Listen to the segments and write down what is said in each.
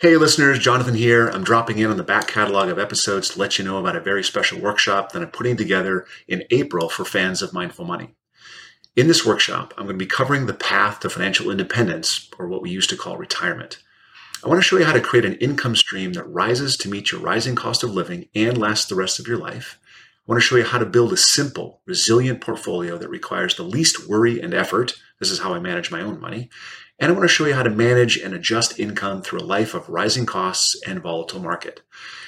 Hey, listeners, Jonathan here. I'm dropping in on the back catalog of episodes to let you know about a very special workshop that I'm putting together in April for fans of Mindful Money. In this workshop, I'm going to be covering the path to financial independence, or what we used to call retirement. I want to show you how to create an income stream that rises to meet your rising cost of living and lasts the rest of your life. I want to show you how to build a simple, resilient portfolio that requires the least worry and effort. This is how I manage my own money. And I want to show you how to manage and adjust income through a life of rising costs and volatile market.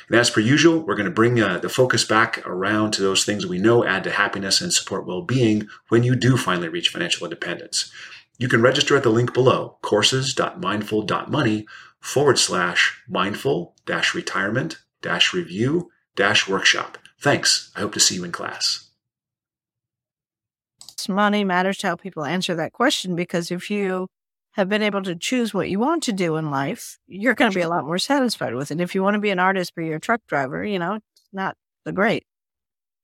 And as per usual, we're going to bring uh, the focus back around to those things we know add to happiness and support well-being when you do finally reach financial independence. You can register at the link below, courses.mindful.money forward slash mindful dash retirement dash review dash workshop. Thanks. I hope to see you in class. Money matters to how people answer that question because if you have been able to choose what you want to do in life, you're going to be a lot more satisfied with it. If you want to be an artist but you're a truck driver, you know, it's not the great.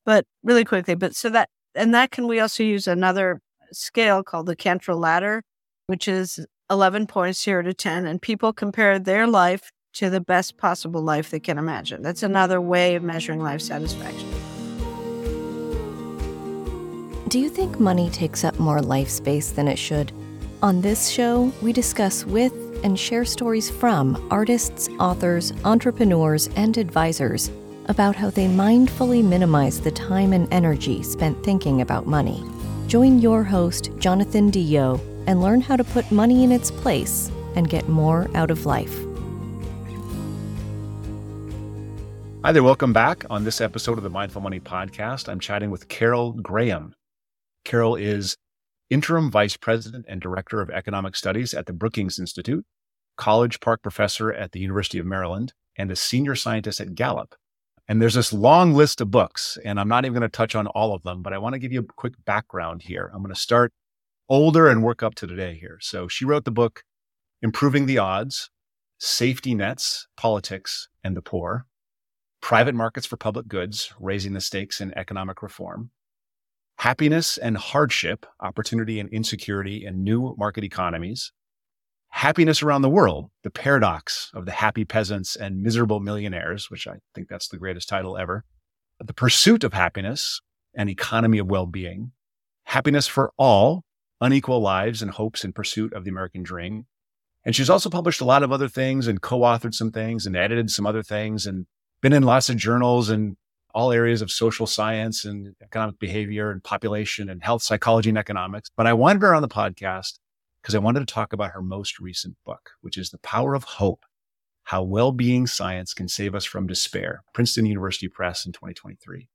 But really quickly, but so that, and that can, we also use another scale called the Cantril ladder, which is 11 points, zero to 10. And people compare their life to the best possible life they can imagine. That's another way of measuring life satisfaction. Do you think money takes up more life space than it should? On this show, we discuss with and share stories from artists, authors, entrepreneurs, and advisors about how they mindfully minimize the time and energy spent thinking about money. Join your host, Jonathan DeYoe, and learn how to put money in its place and get more out of life. Hi there, welcome back. On this episode of the Mindful Money Podcast, I'm chatting with Carol Graham. Carol is interim vice president and director of economic studies at the Brookings Institute, college park professor at the University of Maryland, and a senior scientist at Gallup. And there's this long list of books, and I'm not even going to touch on all of them, but I want to give you a quick background here. I'm going to start older and work up to today here. So she wrote the book Improving the Odds, Safety Nets, Politics, and the Poor, Private Markets for Public Goods, Raising the Stakes in Economic Reform, happiness and hardship, opportunity and insecurity in new market economies, happiness around the world, the paradox of the happy peasants and miserable millionaires, which I think that's the greatest title ever, the pursuit of happiness and economy of well-being, happiness for all, unequal lives and hopes in pursuit of the American dream. And she's also published a lot of other things and co-authored some things and edited some other things and been in lots of journals and all areas of social science and economic behavior and population and health psychology and economics. But I wanted her on the podcast because I wanted to talk about her most recent book, which is The Power of Hope How Well Being Science Can Save Us from Despair, Princeton University Press in 2023.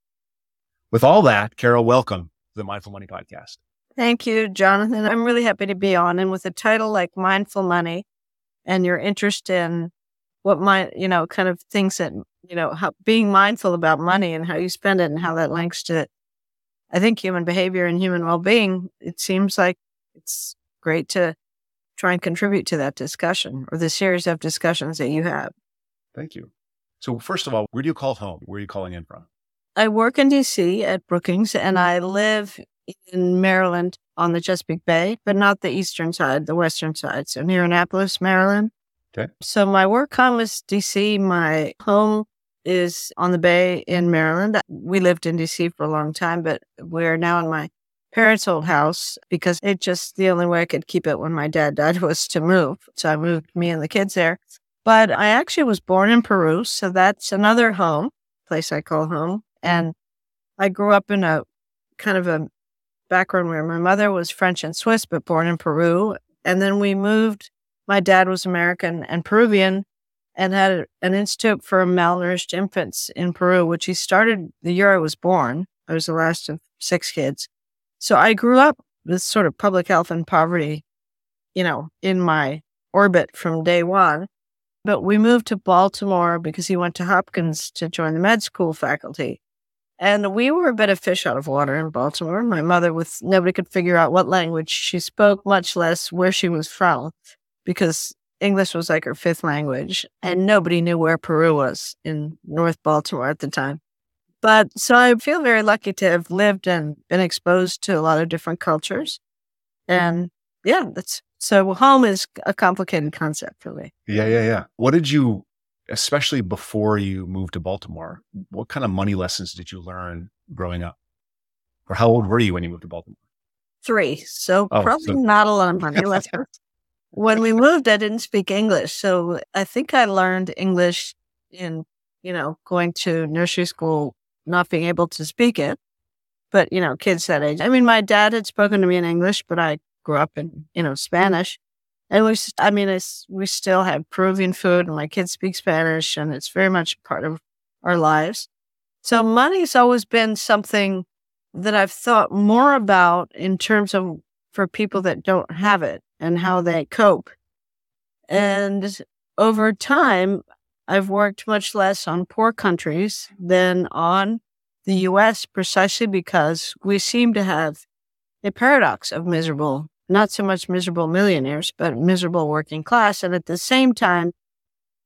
With all that, Carol, welcome to the Mindful Money Podcast. Thank you, Jonathan. I'm really happy to be on. And with a title like Mindful Money and your interest in what my, you know, kind of things that you know, how, being mindful about money and how you spend it and how that links to, I think, human behavior and human well being. It seems like it's great to try and contribute to that discussion or the series of discussions that you have. Thank you. So, first of all, where do you call home? Where are you calling in from? I work in DC at Brookings and I live in Maryland on the Chesapeake Bay, but not the eastern side, the western side. So near Annapolis, Maryland. Okay. So my work home is DC. My home is on the Bay in Maryland. We lived in DC for a long time, but we're now in my parents' old house because it just the only way I could keep it when my dad died was to move. So I moved me and the kids there. But I actually was born in Peru, so that's another home, place I call home. And I grew up in a kind of a background where my mother was French and Swiss, but born in Peru. And then we moved. My dad was American and Peruvian and had an institute for malnourished infants in Peru, which he started the year I was born. I was the last of six kids. So I grew up with sort of public health and poverty, you know, in my orbit from day one. But we moved to Baltimore because he went to Hopkins to join the med school faculty. And we were a bit of fish out of water in Baltimore. My mother, with nobody could figure out what language she spoke, much less where she was from, because English was like her fifth language, and nobody knew where Peru was in North Baltimore at the time. But so I feel very lucky to have lived and been exposed to a lot of different cultures and yeah, that's so home is a complicated concept for me. Yeah, yeah, yeah. What did you, especially before you moved to Baltimore, what kind of money lessons did you learn growing up? Or how old were you when you moved to Baltimore? Three. So Oh, probably so- not a lot of money lessons. When we moved, I didn't speak English. So I think I learned English in, you know, going to nursery school, not being able to speak it. But, you know, kids that age. I mean, my dad had spoken to me in English, but I grew up in, you know, Spanish. And we, I mean, it's, we still have Peruvian food and my kids speak Spanish and it's very much part of our lives. So money's always been something that I've thought more about in terms of for people that don't have it and how they cope. Mm-hmm. And over time, I've worked much less on poor countries than on the US precisely because we seem to have a paradox of miserable, not so much miserable millionaires, but miserable working class. And at the same time,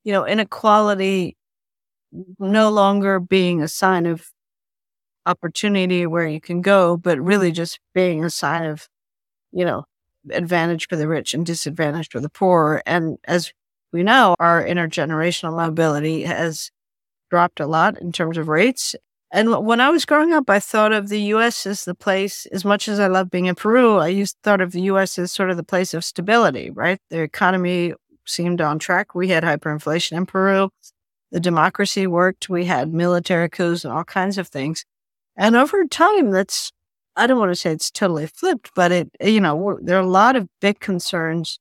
you know, inequality no longer being a sign of opportunity where you can go, but really just being a sign of, you know, advantage for the rich and disadvantage for the poor. And as we know, our intergenerational mobility has dropped a lot in terms of rates. And when I was growing up, I thought of the U.S. as the place, as much as I love being in Peru, I used thought of the U.S. as sort of the place of stability, right? The economy seemed on track. We had hyperinflation in Peru. The democracy worked. We had military coups and all kinds of things. And over time, that's, I don't want to say it's totally flipped, but it, eh, you know, there are a lot of big concerns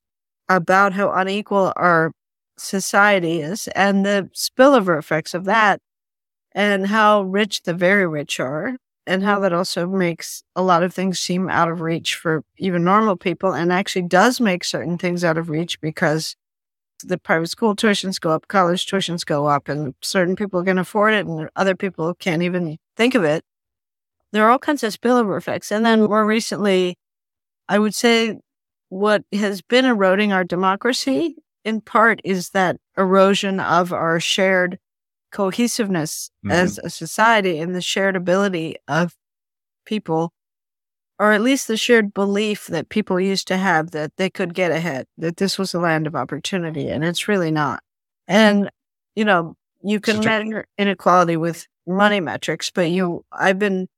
about how unequal our society is and the spillover effects of that and how rich the very rich are and how that also makes a lot of things seem out of reach for even normal people and actually does make certain things out of reach because the private school tuitions go up, college tuitions go up, and certain people can afford it and other people can't even think of it. There are all kinds of spillover effects. And then more recently, I would say what has been eroding our democracy in part is that erosion of our shared cohesiveness Mhm. as a society and the shared ability of people, or at least the shared belief that people used to have that they could get ahead, that this was a land of opportunity, and it's really not. And, you know, you can measure inequality with money metrics, but you, I've been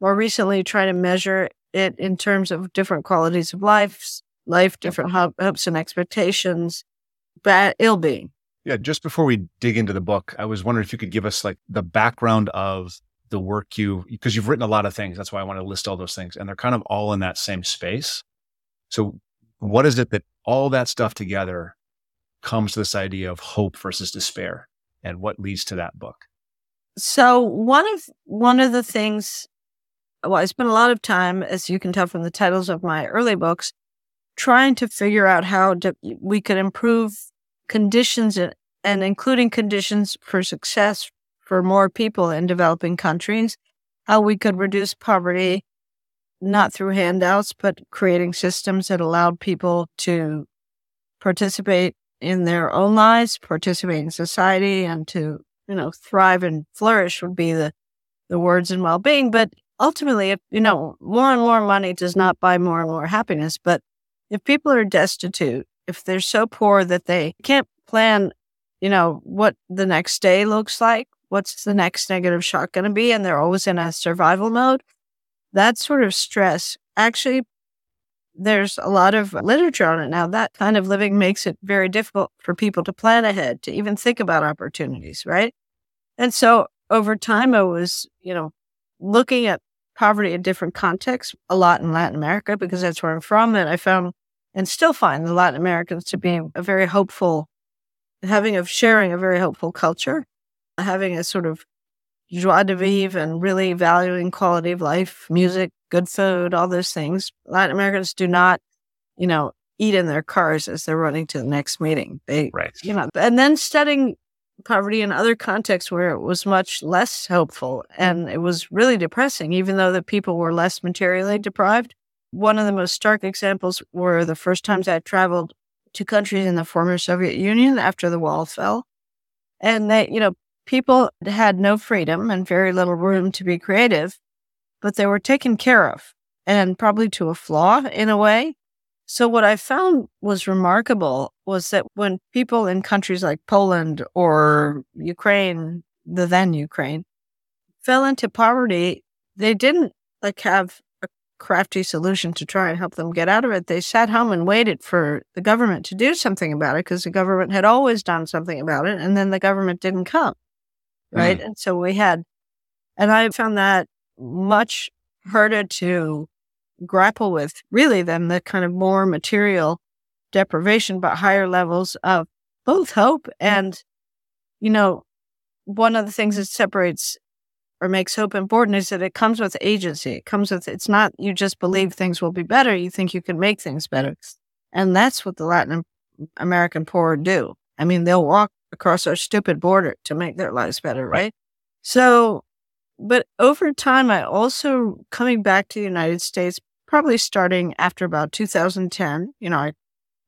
more recently trying to measure it in terms of different qualities of life, life, different ho- hopes and expectations, bad ill being. Yeah, just before we dig into the book, I was wondering if you could give us like the background of the work you because you've written a lot of things. That's why I want to list all those things, and they're kind of all in that same space. So, what is it that all that stuff together comes to this idea of hope versus despair, and what leads to that book? So one of one of the things, well, I spent a lot of time, as you can tell from the titles of my early books, trying to figure out how to, we could improve conditions and, and including conditions for success for more people in developing countries, how we could reduce poverty, not through handouts, but creating systems that allowed people to participate in their own lives, participate in society, and to you know thrive and flourish would be the the words in well-being. But ultimately, if you know more and more money does not buy more and more happiness, but if people are destitute, if they're so poor that they can't plan, you know, what the next day looks like, what's the next negative shock going to be, and they're always in a survival mode, that sort of stress actually there's a lot of literature on it now. That kind of living makes it very difficult for people to plan ahead, to even think about opportunities, right? And so over time, I was, you know, looking at poverty in different contexts, a lot in Latin America, because that's where I'm from. And I found and still find the Latin Americans to be a very hopeful, having of sharing a very hopeful culture, having a sort of joie de vivre and really valuing quality of life, music, good food, all those things. Latin Americans do not, you know, eat in their cars as they're running to the next meeting. They, Right. you know, and then studying poverty in other contexts where it was much less helpful and it was really depressing, even though the people were less materially deprived. One of the most stark examples were the first times I traveled to countries in the former Soviet Union after the wall fell. And they, you know, people had no freedom and very little room to be creative, but they were taken care of and probably to a flaw in a way. So what I found was remarkable was that when people in countries like Poland or Ukraine, the then Ukraine, fell into poverty, they didn't like have a crafty solution to try and help them get out of it. They sat home and waited for the government to do something about it because the government had always done something about it and then the government didn't come. Right. Mm. And so we had, and I found that much harder to grapple with really than the kind of more material deprivation, but higher levels of both hope and, you know, one of the things that separates or makes hope important is that it comes with agency. It comes with, it's not you just believe things will be better. You think you can make things better. And that's what the Latin American poor do. I mean, they'll walk across our stupid border to make their lives better, right? right? So, but over time, I also coming back to the United States, probably starting after about 2010. You know, I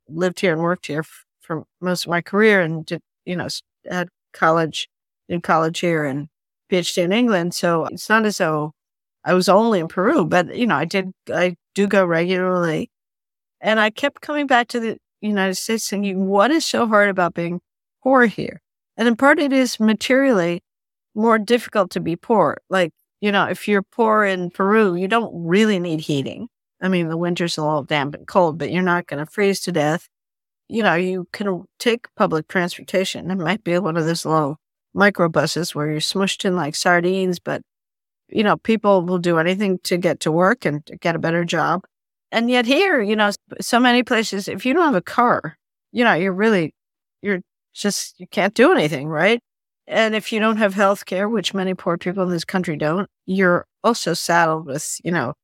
lived here and worked here f- for most of my career and did, you know, had college, in college here and PhD in England. So it's not as though I was only in Peru, but, you know, I did, I do go regularly. And I kept coming back to the United States thinking, what is so hard about being poor here? And in part, it is materially more difficult to be poor. Like, you know, if you're poor in Peru, you don't really need heating. I mean, the winter's a little damp and cold, but you're not going to freeze to death. You know, you can take public transportation. It might be one of those little microbuses where you're smushed in like sardines, but you know, people will do anything to get to work and to get a better job. And yet here, you know, so many places, if you don't have a car, you know, you're really, you're just, you can't do anything, right? And if you don't have health care, which many poor people in this country don't, you're also saddled with, you know,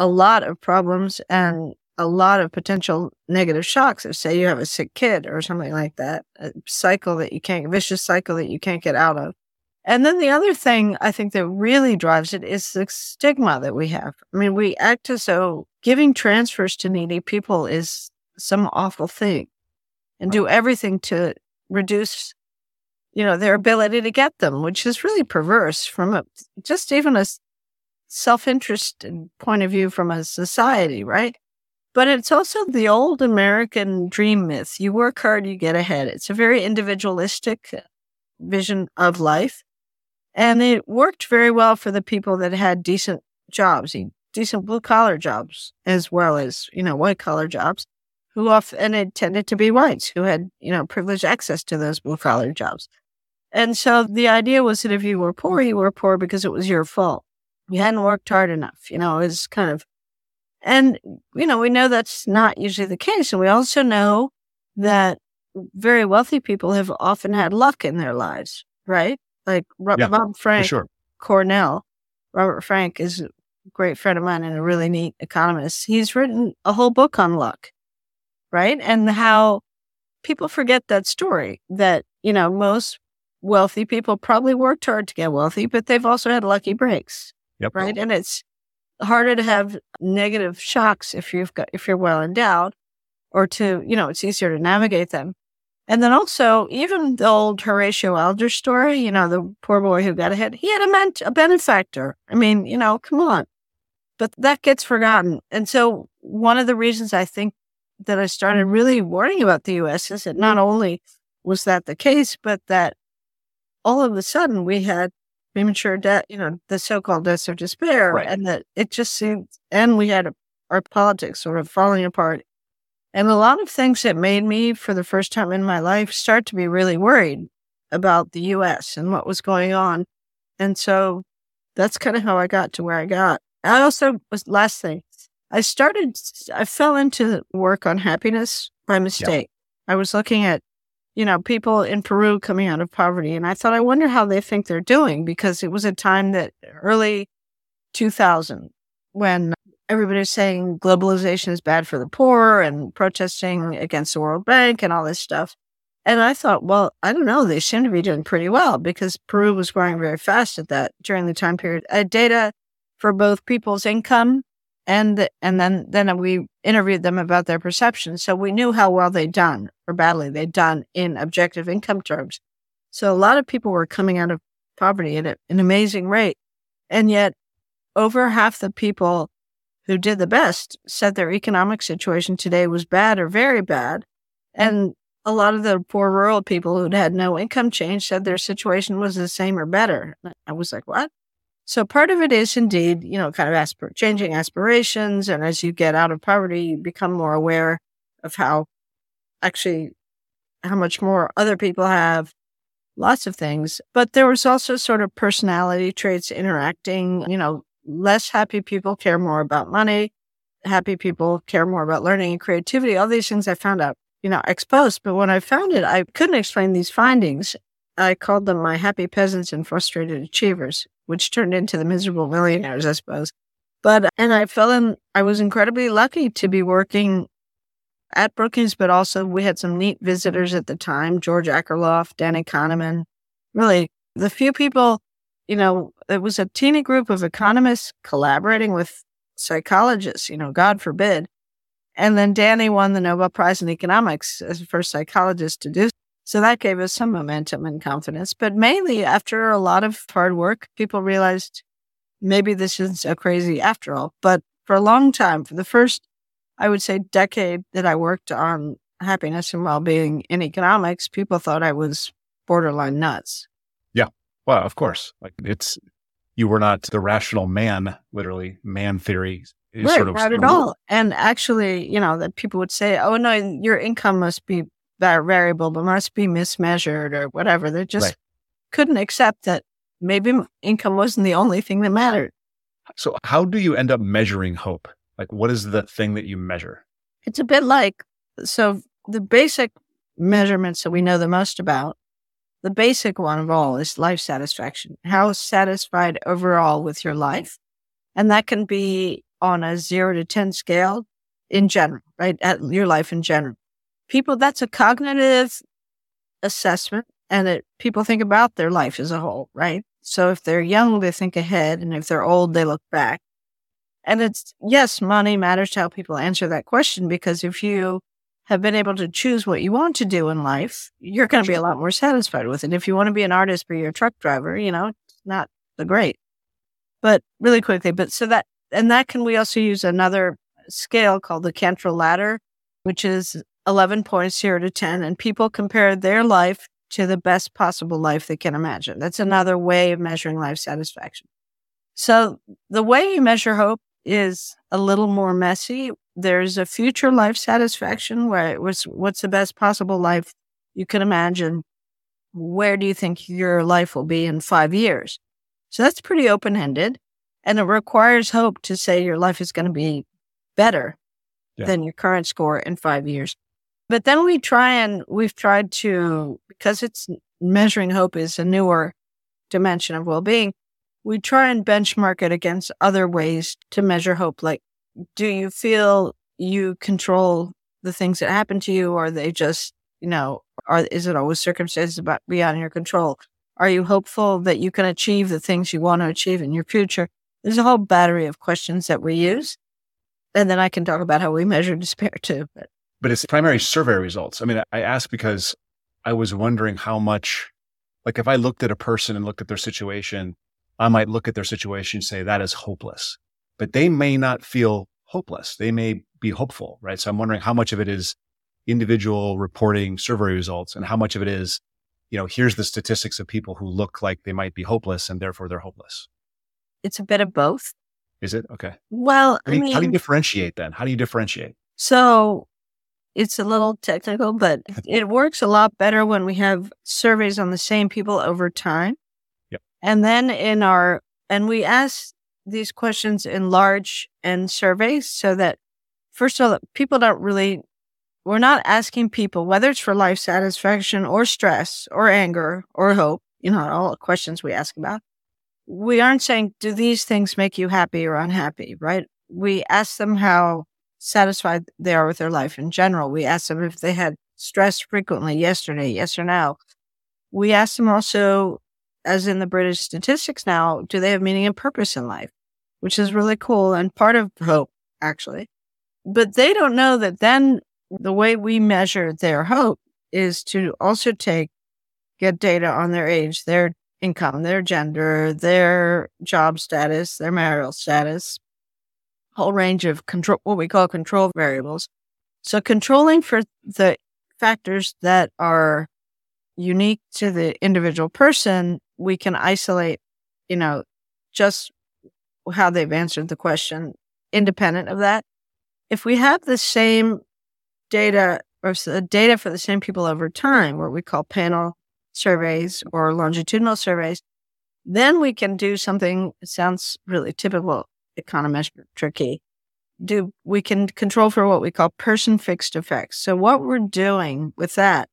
a lot of problems and a lot of potential negative shocks. If say you have a sick kid or something like that, a cycle that you can't, vicious cycle that you can't get out of. And then the other thing I think that really drives it is the stigma that we have. I mean, we act as though giving transfers to needy people is some awful thing and do everything to reduce, you know, their ability to get them, which is really perverse from a, just even a self interest point of view from a society, right? But it's also the old American dream myth. You work hard, you get ahead. It's a very individualistic uh, vision of life. And it worked very well for the people that had decent jobs, decent blue collar jobs, as well as, you know, white collar jobs, who often, it tended to be whites who had, you know, privileged access to those blue collar jobs. And so the idea was that if you were poor, you were poor because it was your fault you hadn't worked hard enough. You know, it's kind of, and, you know, we know that's not usually the case. And we also know that very wealthy people have often had luck in their lives, right? Like yeah, Bob Frank, sure. Cornell, Robert Frank is a great friend of mine and a really neat economist. He's written a whole book on luck, right? And how people forget that story that, you know, most wealthy people probably worked hard to get wealthy, but they've also had lucky breaks. Yep. Right. And it's harder to have negative shocks if you've got, if you're well endowed or to, you know, it's easier to navigate them. And then also, even the old Horatio Alger story, you know, the poor boy who got ahead, he had a, ment- a benefactor. I mean, you know, come on. But that gets forgotten. And so, one of the reasons I think that I started really worrying about the US is that not only was that the case, but that all of a sudden we had premature death, you know, the so-called deaths of despair, right. and that it just seemed, and we had a, our politics sort of falling apart, and a lot of things that made me, for the first time in my life, start to be really worried about the U.S. and what was going on, and so that's kind of how I got to where I got. I also was last thing. I started, I fell into work on happiness by mistake. Yep. I was looking at you know, people in Peru coming out of poverty. And I thought, I wonder how they think they're doing because it was a time that early 2000 when everybody was saying globalization is bad for the poor and protesting against the World Bank and all this stuff. And I thought, well, I don't know. They seem to be doing pretty well because Peru was growing very fast at that during the time period. Had data for both people's income and and then then we interviewed them about their perceptions so we knew how well they'd done or badly they'd done in objective income terms so a lot of people were coming out of poverty at an amazing rate and yet over half the people who did the best said their economic situation today was bad or very bad. And a lot of the poor rural people who'd had no income change said their situation was the same or better. I was like, what? So part of it is indeed, you know, kind of aspir- changing aspirations. And as you get out of poverty, you become more aware of how actually how much more other people have, lots of things. But there was also sort of personality traits interacting, you know, less happy people care more about money. Happy people care more about learning and creativity. All these things I found out, you know, exposed. But when I found it, I couldn't explain these findings. I called them my happy peasants and frustrated achievers, which turned into the miserable millionaires, I suppose. But, and I felt in, I was incredibly lucky to be working at Brookings, but also we had some neat visitors at the time George Akerlof, Danny Kahneman. Really, the few people, you know, it was a teeny group of economists collaborating with psychologists, you know, God forbid. And then Danny won the Nobel Prize in Economics as the first psychologist to do. So that gave us some momentum and confidence. But mainly after a lot of hard work, people realized maybe this isn't so crazy after all. But for a long time, for the first I would say, decade that I worked on happiness and well being in economics, people thought I was borderline nuts. Yeah. Well, of course. Like it's, you were not the rational man, literally, man theory. Right, sort of not at all. And actually, you know, that people would say, oh, no, your income must be variable, but must be mismeasured or whatever. They just right. couldn't accept that maybe income wasn't the only thing that mattered. So, how do you end up measuring hope? Like, what is the thing that you measure? It's a bit like so the basic measurements that we know the most about. The basic one of all is life satisfaction. How satisfied overall with your life? And that can be on a zero to 10 scale in general, right? At your life in general. People, that's a cognitive assessment and it, people think about their life as a whole, right? So if they're young, they think ahead. And if they're old, they look back. And it's, yes, money matters to how people answer that question because if you have been able to choose what you want to do in life, you're going to be a lot more satisfied with it. If you want to be an artist, but you're a truck driver, you know, it's not the great. But really quickly, but so that, and that can we also use another scale called the Cantril ladder, which is 11 points, zero to 10. And people compare their life to the best possible life they can imagine. That's another way of measuring life satisfaction. So the way you measure hope is a little more messy. There's a future life satisfaction where it was what's the best possible life you can imagine. Where do you think your life will be in five years? So that's pretty open ended. And it requires hope to say your life is going to be better yeah. than your current score in five years. But then we try and we've tried to, because it's measuring hope is a newer dimension of well being, we try and benchmark it against other ways to measure hope. Like, do you feel you control the things that happen to you, or they just, you know, are is it always circumstances about beyond your control? Are you hopeful that you can achieve the things you want to achieve in your future? There's a whole battery of questions that we use. And then I can talk about how we measure despair too. But, but it's primary survey results. I mean, I ask because I was wondering how much, like if I looked at a person and looked at their situation I might look at their situation and say that is hopeless, but they may not feel hopeless. They may be hopeful, right? So I'm wondering how much of it is individual reporting survey results and how much of it is, you know, here's the statistics of people who look like they might be hopeless and therefore they're hopeless. It's a bit of both. Is it? Okay. Well, I mean, I mean how do you differentiate then? How do you differentiate? So it's a little technical, but it works a lot better when we have surveys on the same people over time. Yep. And then in our, and we ask these questions in large and surveys so that, first of all, people don't really, we're not asking people whether it's for life satisfaction or stress or anger or hope, you know, all the questions we ask about. We aren't saying, do these things make you happy or unhappy, right? We ask them how satisfied they are with their life in general. We ask them if they had stress frequently yesterday, yes or no. We ask them also as in the British statistics now, do they have meaning and purpose in life? Which is really cool and part of hope, actually. But they don't know that then the way we measure their hope is to also take, get data on their age, their income, their gender, their job status, their marital status, whole range of control, what we call control variables. So controlling for the factors that are unique to the individual person, we can isolate, you know, just how they've answered the question independent of that. If we have the same data or data for the same people over time, what we call panel surveys or longitudinal surveys, then we can do something sounds really typical econometric do we can control for what we call person fixed effects. So what we're doing with that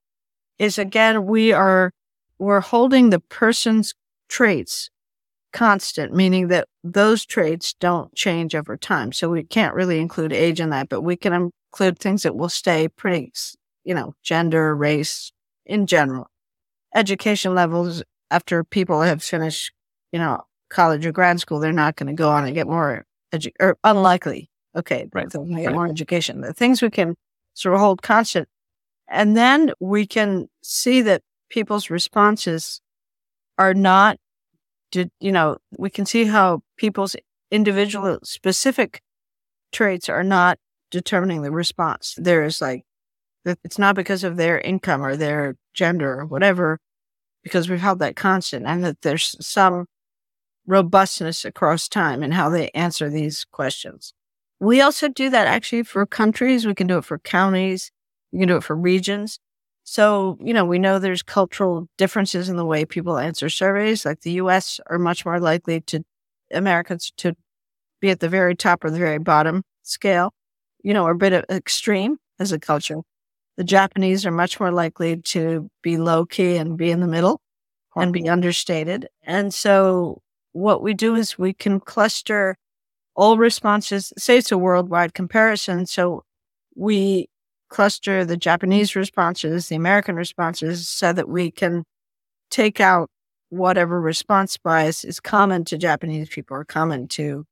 is again we are we're holding the person's traits constant, meaning that those traits don't change over time. So we can't really include age in that, but we can include things that will stay pretty, you know, gender, race in general, education levels after people have finished, you know, college or grad school, they're not going to go on and get more edu- or unlikely. Okay. Right. They'll get right. more education. The things we can sort of hold constant. And then we can see that people's responses are not, did, you know, we can see how people's individual specific traits are not determining the response. There is like, it's not because of their income or their gender or whatever, because we've held that constant and that there's some robustness across time and how they answer these questions. We also do that actually for countries. We can do it for counties. We can do it for regions. So, you know, we know there's cultural differences in the way people answer surveys. Like the US are much more likely to Americans to be at the very top or the very bottom scale, you know, or a bit of extreme as a culture. The Japanese are much more likely to be low key and be in the middle and be understated. And so what we do is we can cluster all responses, say it's a worldwide comparison. So we cluster the Japanese responses, the American responses, so that we can take out whatever response bias is common to Japanese people or common to,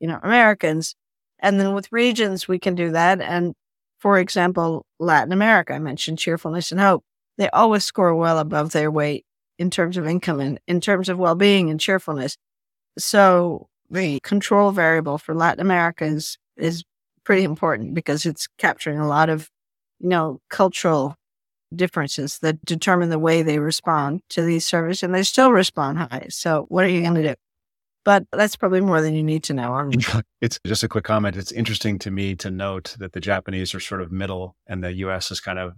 you know, Americans. And then with regions, we can do that. And for example, Latin America, I mentioned cheerfulness and hope. They always score well above their weight in terms of income and in terms of well being and cheerfulness. So the control variable for Latin America is, is pretty important because it's capturing a lot of, you know, cultural differences that determine the way they respond to these surveys and they still respond high. So what are you going to do? But that's probably more than you need to know. It's just a quick comment. It's interesting to me to note that the Japanese are sort of middle and the US is kind of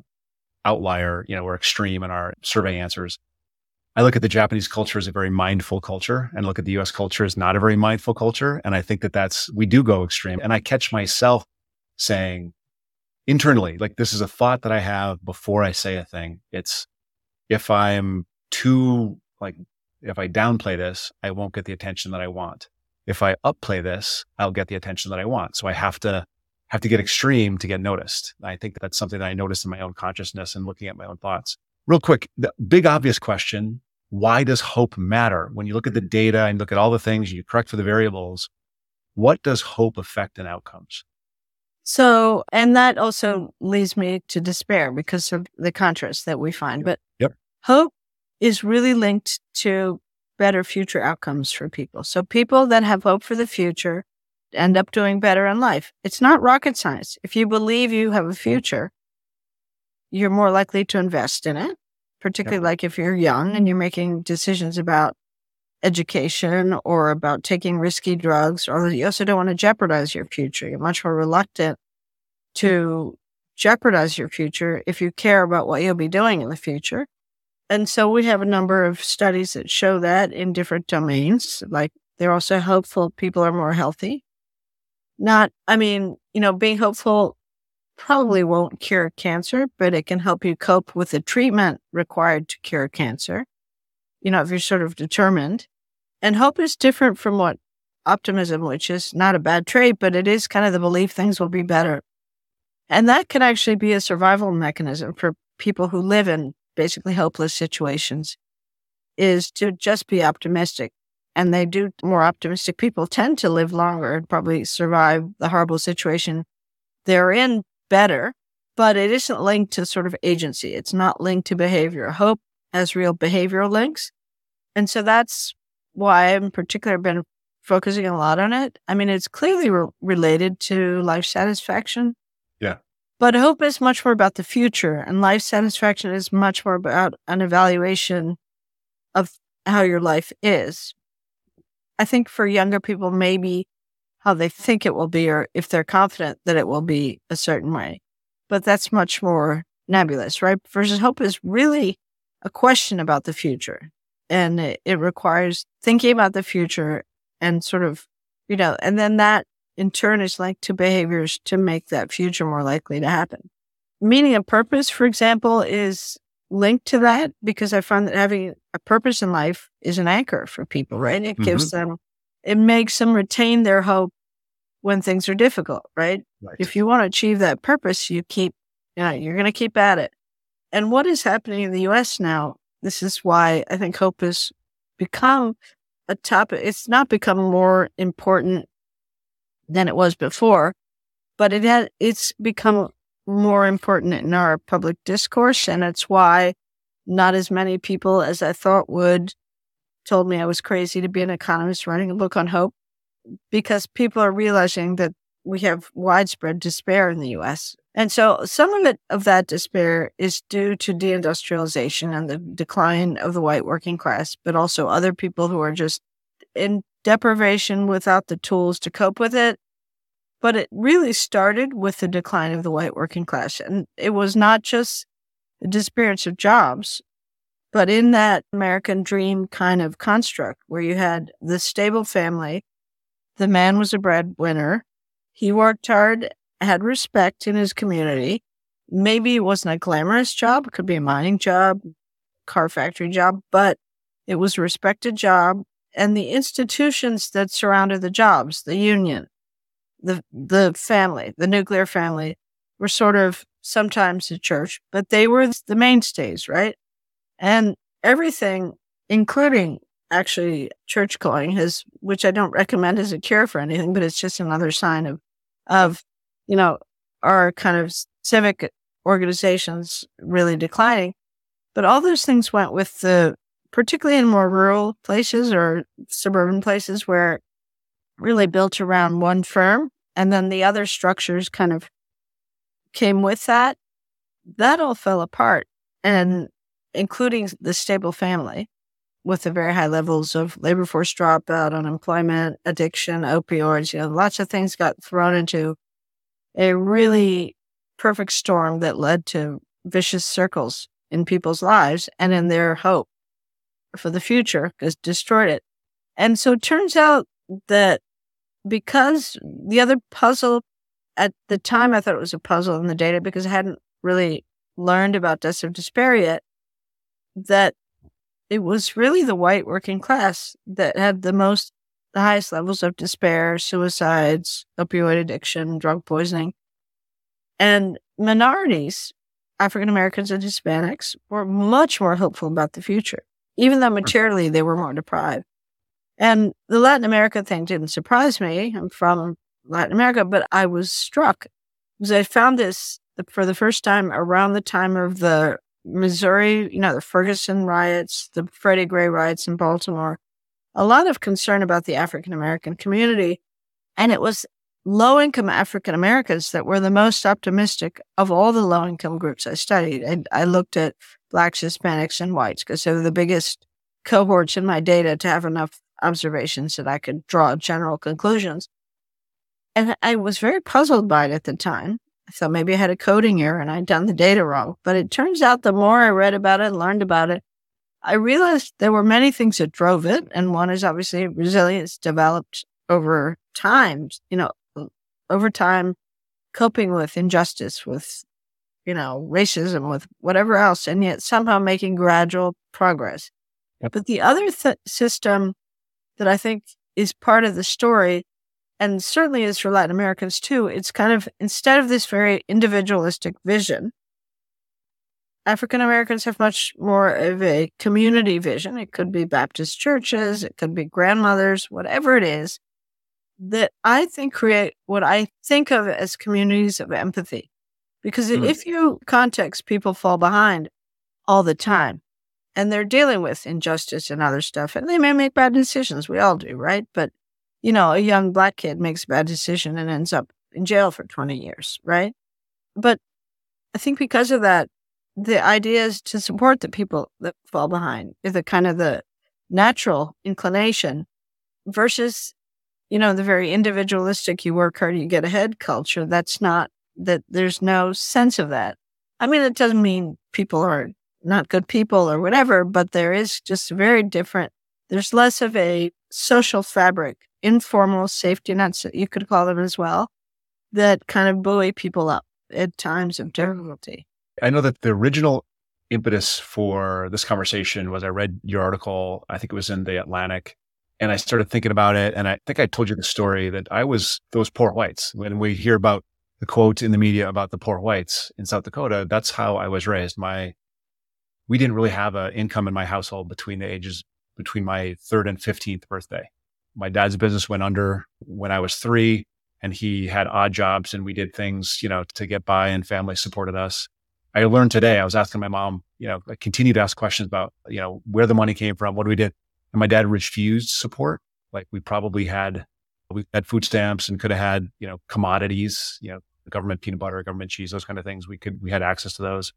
outlier. You know, we're extreme in our survey answers. I look at the Japanese culture as a very mindful culture and look at the US culture as not a very mindful culture. And I think that that's, we do go extreme. And I catch myself saying internally, like this is a thought that I have before I say a thing. It's if I'm too like if I downplay this, I won't get the attention that I want. If I upplay this, I'll get the attention that I want. So I have to have to get extreme to get noticed. I think that's something that I noticed in my own consciousness and looking at my own thoughts. Real quick, the big obvious question, why does hope matter? When you look at the data and look at all the things you correct for the variables, what does hope affect in outcomes? So, and that also leads me to despair because of the contrast that we find. But yep. hope is really linked to better future outcomes for people. So people that have hope for the future end up doing better in life. It's not rocket science. If you believe you have a future, you're more likely to invest in it, particularly like if you're young and you're making decisions about education or about taking risky drugs, or you also don't want to jeopardize your future. You're much more reluctant to jeopardize your future if you care about what you'll be doing in the future. And so we have a number of studies that show that in different domains. Like they're also hopeful people are more healthy. Not, I mean, you know, being hopeful probably won't cure cancer, but it can help you cope with the treatment required to cure cancer. You know, if you're sort of determined. And hope is different from what optimism, which is not a bad trait, but it is kind of the belief things will be better. And that can actually be a survival mechanism for people who live in basically hopeless situations is to just be optimistic. And they do more optimistic people tend to live longer and probably survive the horrible situation they're in better, but it isn't linked to sort of agency. It's not linked to behavior. Hope has real behavioral links. And so that's why in particular been focusing a lot on it. I mean, it's clearly re- related to life satisfaction. Yeah. But hope is much more about the future, and life satisfaction is much more about an evaluation of how your life is. I think for younger people, maybe how they think it will be, or if they're confident that it will be a certain way. But that's much more nebulous, right? Versus hope is really a question about the future. And it, it requires thinking about the future and sort of, you know, and then that in turn is linked to behaviors to make that future more likely to happen. Meaning and purpose, for example, is linked to that because I find that having a purpose in life is an anchor for people, right? It gives mm-hmm. them, it makes them retain their hope when things are difficult, right? right? If you want to achieve that purpose, you keep, you know, you're going to keep at it. And what is happening in the US now, this is why I think hope has become a topic. It's not become more important than it was before, but it had, it's become more important in our public discourse. And it's why not as many people as I thought would told me I was crazy to be an economist writing a book on hope because people are realizing that we have widespread despair in the US. And so some of it of that despair is due to deindustrialization and the decline of the white working class, but also other people who are just in deprivation without the tools to cope with it. But it really started with the decline of the white working class. And it was not just the disappearance of jobs, but in that American dream kind of construct where you had the stable family the man was a breadwinner. He worked hard, had respect in his community. Maybe it wasn't a glamorous job. It could be a mining job, car factory job, but it was a respected job. And the institutions that surrounded the jobs, the union, the, the family, the nuclear family were sort of sometimes the church, but they were the mainstays, right? And everything, including actually church going has, which I don't recommend as a cure for anything, but it's just another sign of, of, you know, our kind of civic organizations really declining. But all those things went with the, particularly in more rural places or suburban places where really built around one firm. And then the other structures kind of came with that. That all fell apart and including the stable family with the very high levels of labor force dropout, unemployment, addiction, opioids, you know, lots of things got thrown into a really perfect storm that led to vicious circles in people's lives and in their hope for the future because destroyed it. And so it turns out that because the other puzzle at the time, I thought it was a puzzle in the data because I hadn't really learned about deaths of despair yet, that it was really the white working class that had the most, the highest levels of despair, suicides, opioid addiction, drug poisoning. And minorities, African Americans and Hispanics, were much more hopeful about the future, even though materially they were more deprived. And the Latin America thing didn't surprise me. I'm from Latin America, but I was struck because I found this for the first time around the time of the Missouri, you know, the Ferguson riots, the Freddie Gray riots in Baltimore, a lot of concern about the African American community. And it was low income African Americans that were the most optimistic of all the low income groups I studied. And I looked at blacks, Hispanics, and whites because they were the biggest cohorts in my data to have enough observations that I could draw general conclusions. And I was very puzzled by it at the time. So maybe I had a coding error and I'd done the data wrong. But it turns out the more I read about it, and learned about it, I realized there were many things that drove it. And one is obviously resilience developed over time, you know, over time, coping with injustice, with, you know, racism, with whatever else, and yet somehow making gradual progress. Yep. But the other th- system that I think is part of the story and certainly is for Latin Americans too, it's kind of instead of this very individualistic vision, African Americans have much more of a community vision. It could be Baptist churches, it could be grandmothers, whatever it is, that I think create what I think of as communities of empathy. Because mm. if you context, people fall behind all the time and they're dealing with injustice and other stuff, and they may make bad decisions. We all do, right? But you know, a young black kid makes a bad decision and ends up in jail for 20 years, right? But I think because of that, the idea is to support the people that fall behind, is the kind of the natural inclination versus, you know, the very individualistic, you work hard, you get ahead culture. That's not that there's no sense of that. I mean, it doesn't mean people are not good people or whatever, but there is just very different. There's less of a social fabric, informal safety nets, you could call them as well, that kind of buoy people up at times of difficulty. I know that the original impetus for this conversation was I read your article, I think it was in the Atlantic, and I started thinking about it. And I think I told you the story that I was those poor whites. When we hear about the quote in the media about the poor whites in South Dakota, that's how I was raised. My, we didn't really have an income in my household between the ages between my third and 15th birthday. My dad's business went under when I was three and he had odd jobs and we did things, you know, to get by and family supported us. I learned today, I was asking my mom, you know, I continued to ask questions about, you know, where the money came from, what we did. And my dad refused support. Like we probably had, we had food stamps and could have had, you know, commodities, you know, government peanut butter, government cheese, those kind of things. We could, we had access to those.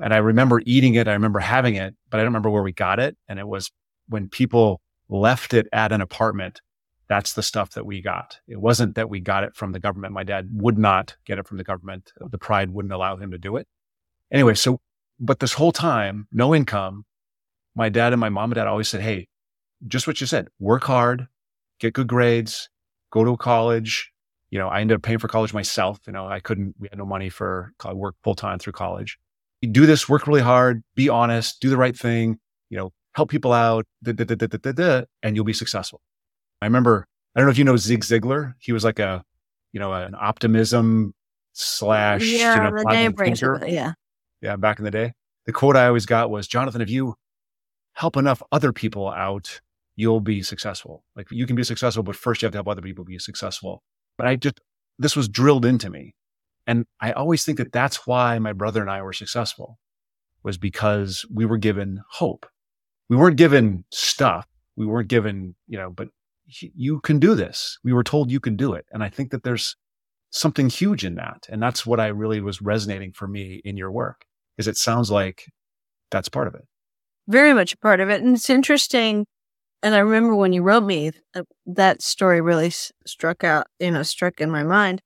And I remember eating it. I remember having it, but I don't remember where we got it. And it was when people left it at an apartment. That's the stuff that we got. It wasn't that we got it from the government. My dad would not get it from the government. The pride wouldn't allow him to do it. Anyway, so, but this whole time, no income, my dad and my mom and dad always said, Hey, just what you said, work hard, get good grades, go to college. You know, I ended up paying for college myself. You know, I couldn't, we had no money for work full time through college. Do this, work really hard, be honest, do the right thing, you know, help people out, da, da, da, and you'll be successful. I remember, I don't know if you know Zig Ziglar. He was like a, you know, an optimism slash, yeah, you know, the name brings it, yeah. Yeah, back in the day. The quote I always got was, Jonathan, if you help enough other people out, you'll be successful. Like you can be successful, but first you have to help other people be successful. But I just, this was drilled into me. And I always think that that's why my brother and I were successful was because we were given hope. We weren't given stuff. We weren't given, you know, but you can do this. We were told you can do it. And I think that there's something huge in that. And that's what I really was resonating for me in your work is it sounds like that's part of it. Very much a part of it. And it's interesting. And I remember when you wrote me, uh, that story really struck out, you know, struck in my mind.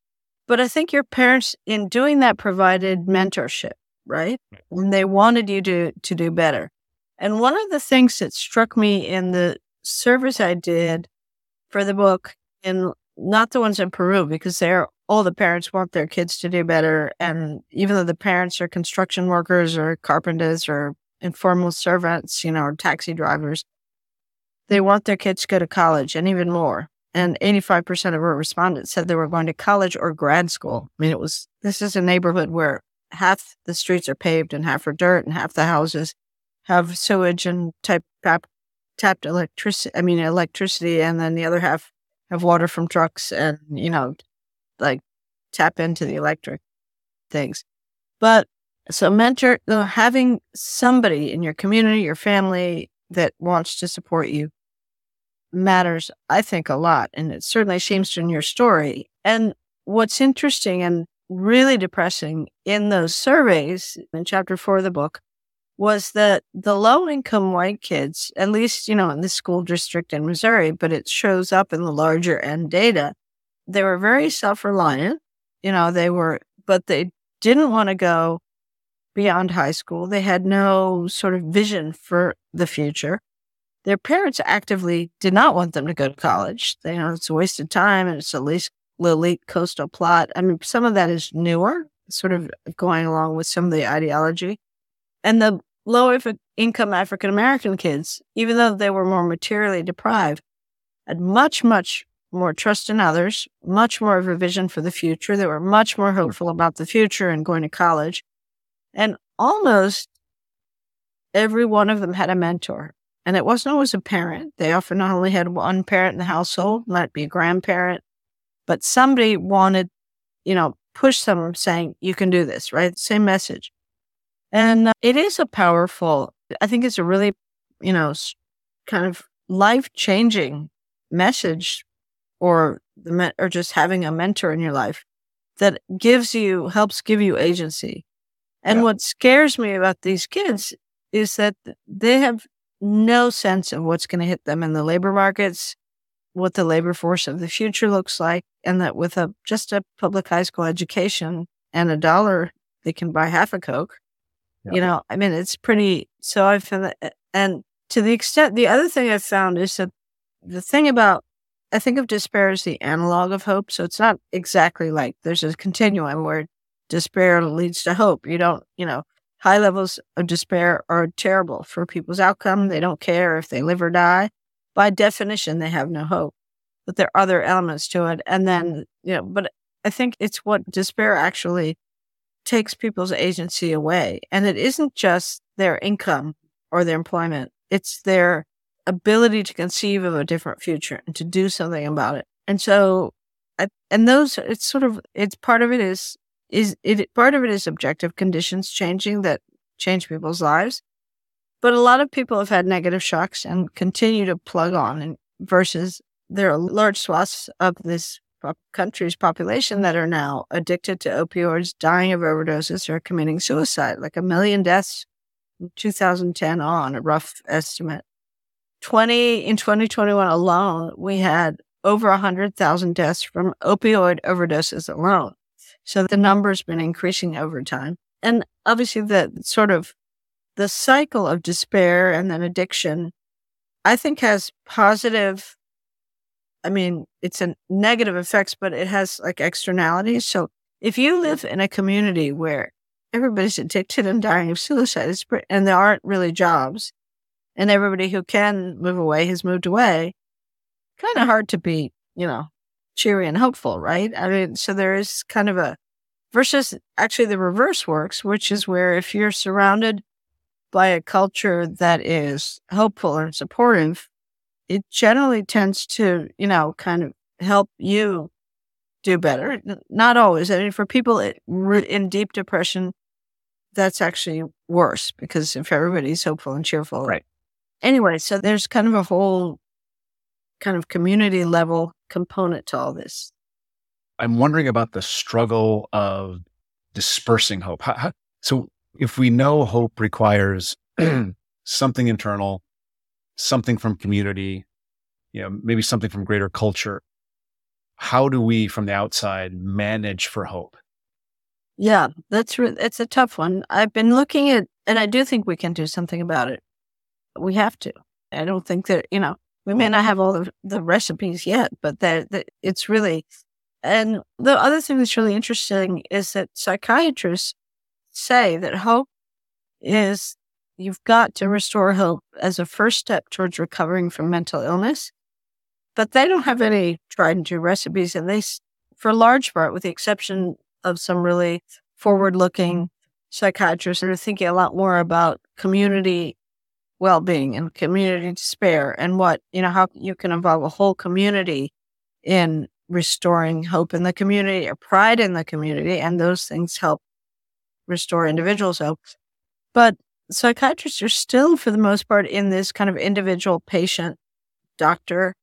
But I think your parents, in doing that, provided mentorship, right? And they wanted you to to do better. And one of the things that struck me in the service I did for the book, and not the ones in Peru, because they're all the parents want their kids to do better. And even though the parents are construction workers or carpenters or informal servants, you know, or taxi drivers, they want their kids to go to college and even more. And 85% of our respondents said they were going to college or grad school. I mean, it was, this is a neighborhood where half the streets are paved and half are dirt and half the houses have sewage and type, tap, tapped electricity, I mean, electricity. And then the other half have water from trucks and, you know, like tap into the electric things. But so mentor, having somebody in your community, your family that wants to support you matters, I think, a lot. And it certainly seems to in your story. And what's interesting and really depressing in those surveys in chapter four of the book was that the low income white kids, at least, you know, in the school district in Missouri, but it shows up in the larger end data, they were very self reliant. You know, they were, but they didn't want to go beyond high school. They had no sort of vision for the future. Their parents actively did not want them to go to college. They know it's a waste of time and it's a least elite coastal plot. I mean, some of that is newer, sort of going along with some of the ideology. And the low income African American kids, even though they were more materially deprived, had much, much more trust in others, much more of a vision for the future. They were much more hmm. hopeful about the future and going to college. And almost every one of them had a mentor. And it wasn't always a parent. They often not only had one parent in the household, might be a grandparent, but somebody wanted, you know, push them saying, you can do this, right? Same message. And uh, it is a powerful, I think it's a really, you know, kind of life changing message or the or just having a mentor in your life that gives you helps give you agency. And yeah. what scares me about these kids is that they have no sense of what's going to hit them in the labor markets, what the labor force of the future looks like, and that with a just a public high school education and a dollar, they can buy half a Coke. Yeah. You know, I mean, it's pretty. So I feel that, and to the extent, the other thing I've found is that the thing about, I think of despair as the analog of hope. So it's not exactly like there's a continuum where despair leads to hope. You don't, you know, high levels of despair are terrible for people's outcome. They don't care if they live or die. By definition, they have no hope. But there are other elements to it. And then, you know, but I think it's what despair actually takes people's agency away. And it isn't just their income or their employment, it's their ability to conceive of a different future and to do something about it. And so, and those, it's sort of, it's part of it is, is it, part of it is objective conditions changing that change people's lives. But a lot of people have had negative shocks and continue to plug on and versus there are large swaths of this country's population that are now addicted to opioids, dying of overdoses, or committing suicide, like a million deaths in 2010 on, a rough estimate. 20 in 2021 alone, we had over 100,000 deaths from opioid overdoses alone. So the number's been increasing over time. And obviously the sort of the cycle of despair and then addiction, I think has positive I mean, it's a negative effects, but it has like externalities. So if you live in a community where everybody's addicted and dying of suicide, and there aren't really jobs, and everybody who can move away has moved away, kind of hard to be, you know, cheery and hopeful, right? I mean, so there is kind of a versus actually the reverse works, which is where if you're surrounded by a culture that is hopeful and supportive, it generally tends to, you know, kind of help you do better. Not always. I mean, for people in deep depression, that's actually worse because if everybody's hopeful and cheerful. Right. Anyway, so there's kind of a whole kind of community level component to all this. I'm wondering about the struggle of dispersing hope. How, how, so if we know hope requires something internal, something from community, you know, maybe something from greater culture. How do we from the outside manage for hope? Yeah, that's re- it's a tough one. I've been looking at, and I do think we can do something about it. We have to. I don't think that you know we may not have all the, the recipes yet, but that, that it's really. And the other thing that's really interesting is that psychiatrists say that hope is You've got to restore hope as a first step towards recovering from mental illness. But they don't have any tried and true recipes. And they, for large part, with the exception of some really forward looking mm-hmm. psychiatrists that are thinking a lot more about community well being and community despair and what, you know, how you can involve a whole community in restoring hope in the community or pride in the community. And those things help restore individuals' hope. But psychiatrists are still, for the most part, in this kind of individual patient doctor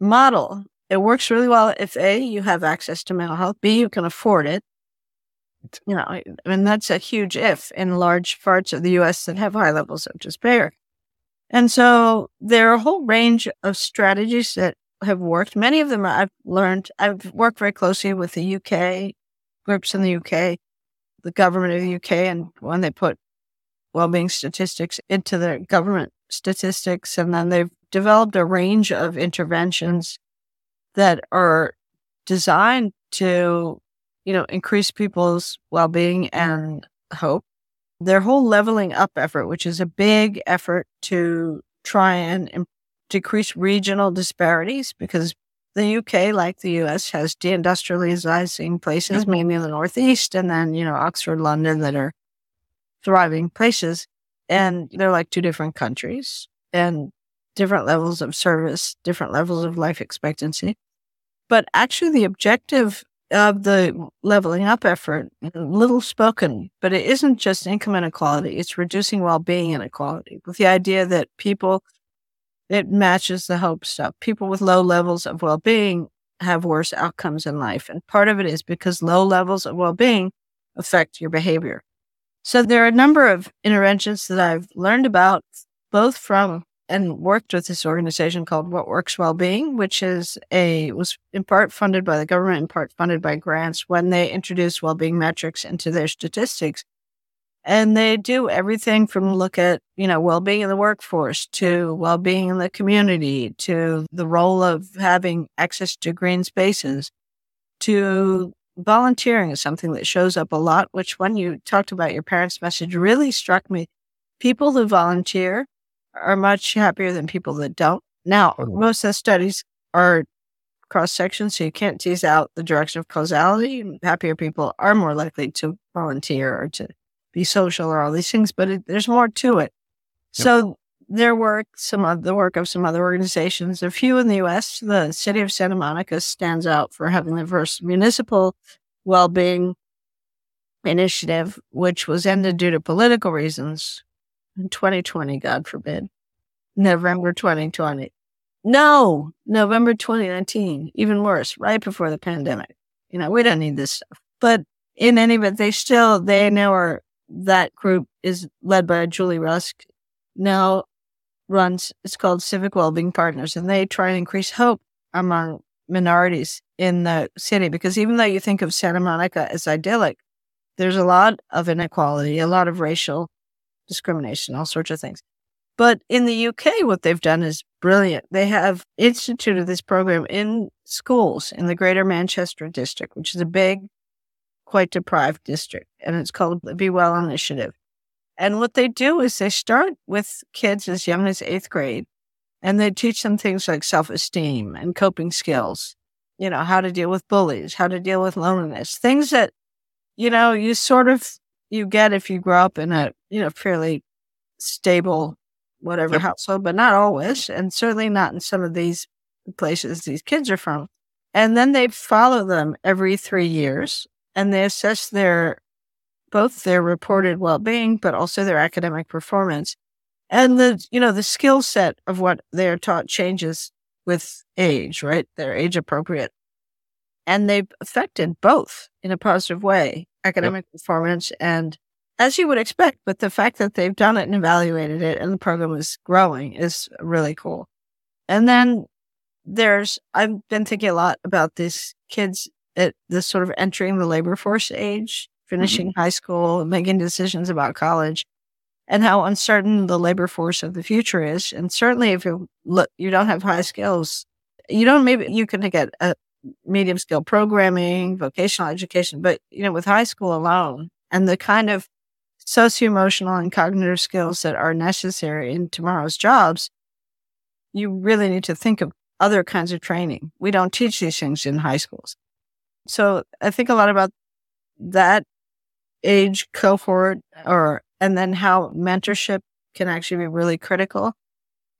model. It works really well if A, you have access to mental health, B, you can afford it. You know, I mean, that's a huge if in large parts of the US that have high levels of despair. And so there are a whole range of strategies that have worked. Many of them I've learned, I've worked very closely with the UK groups in the UK, the government of the UK, and when they put well-being statistics into the government statistics and then they've developed a range of interventions that are designed to you know increase people's well-being and hope. Their whole leveling up effort which is a big effort to try and Im- decrease regional disparities because the UK, like the US, has deindustrializing places, mm-hmm. mainly in the Northeast, and then, you know, Oxford, London, that are thriving places. Mm-hmm. And they're like two different countries and different levels of service, different levels of life expectancy. But actually, the objective of the leveling up effort, little spoken, but it isn't just income inequality, it's reducing well being inequality with the idea that people, it matches the hope stuff. People with low levels of well being have worse outcomes in life. And part of it is because low levels of well being affect your behavior. So there are a number of interventions that I've learned about both from and worked with this organization called What Works Wellbeing, which is a was in part funded by the government, in part funded by grants when they introduced well-being metrics into their statistics. And they do everything from look at, you know, well-being in the workforce to well-being in the community to the role of having access to green spaces to volunteering is something that shows up a lot, which when you talked about your parents' message really struck me. People who volunteer are much happier than people that don't. Now, most of the studies are cross section, so you can't tease out the direction of causality. Happier people are more likely to volunteer or to be social or all these things, but it, there's more to it. Yep. So their work, some of the work of some other organizations, a few in the U.S. The city of Santa Monica stands out for having the first municipal well-being initiative, which was ended due to political reasons in 2020, God forbid. November 2020. No, November 2019, even worse, right before the pandemic. You know, we don't need this stuff. But in any event, they still, they now are, that group is led by Julie Rusk, now runs, it's called Civic Wellbeing Partners, and they try and increase hope among minorities in the city. Because even though you think of Santa Monica as idyllic, there's a lot of inequality, a lot of racial discrimination, all sorts of things. But in the UK, what they've done is brilliant. They have instituted this program in schools in the Greater Manchester District, which is a big, quite deprived district, and it's called the BeeWell Initiative. And what they do is they start with kids as young as eighth grade, and they teach them things like self esteem and coping skills, you know, how to deal with bullies, how to deal with loneliness, things that, you know, you sort of you get if you grow up in a you know fairly stable whatever yep. household, but not always, and certainly not in some of these places these kids are from. And then they follow them every three years, and they assess their both their reported well-being, but also their academic performance. And the you know the skill set of what they're taught changes with age, right? They're age appropriate, and they've affected both in a positive way academic yep. performance and as you would expect, but the fact that they've done it and evaluated it and the program is growing is really cool. And then there's, I've been thinking a lot about these kids at this sort of entering the labor force age, finishing mm-hmm. high school, making decisions about college and how uncertain the labor force of the future is. And certainly if you look, you don't have high skills, you don't, maybe you can get a medium skill programming, vocational education, but you know, with high school alone and the kind of socio emotional and cognitive skills that are necessary in tomorrow's jobs, you really need to think of other kinds of training. We don't teach these things in high schools. So I think a lot about that age cohort or, and then how mentorship can actually be really critical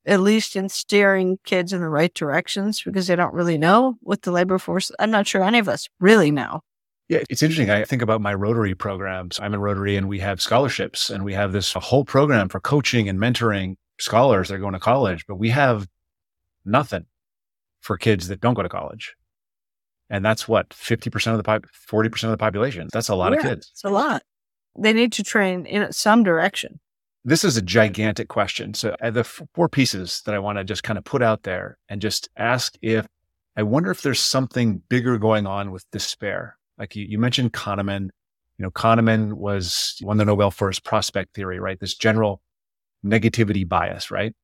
at least in steering kids in the right directions because they don't really know what the labor force. I'm not sure any of us really know. Yeah, it's interesting. I think about my Rotary programs. I'm in Rotary and we have scholarships and we have this whole program for coaching and mentoring scholars that are going to college, but we have nothing for kids that don't go to college. And that's what 50% of the pop, 40% of the population. That's a lot yeah, of kids. It's a lot. They need to train in some direction. This is a gigantic question. So, uh, the four pieces that I want to just kind of put out there and just ask if I wonder if there's something bigger going on with despair. Like you, you mentioned Kahneman. You know, Kahneman was won the Nobel for his prospect theory, right? This general negativity bias, right?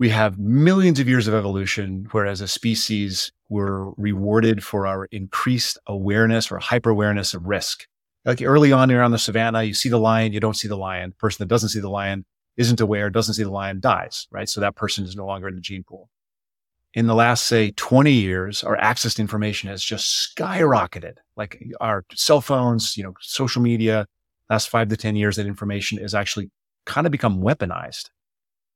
We have millions of years of evolution, whereas a species we're rewarded for our increased awareness or hyper awareness of risk. Like early on, you're on the savannah, you see the lion, you don't see the lion. Person that doesn't see the lion isn't aware, doesn't see the lion, dies, right? So that person is no longer in the gene pool. In the last, say, 20 years, our access to information has just skyrocketed. Like our cell phones, you know, social media, last five to 10 years, that information is actually kind of become weaponized.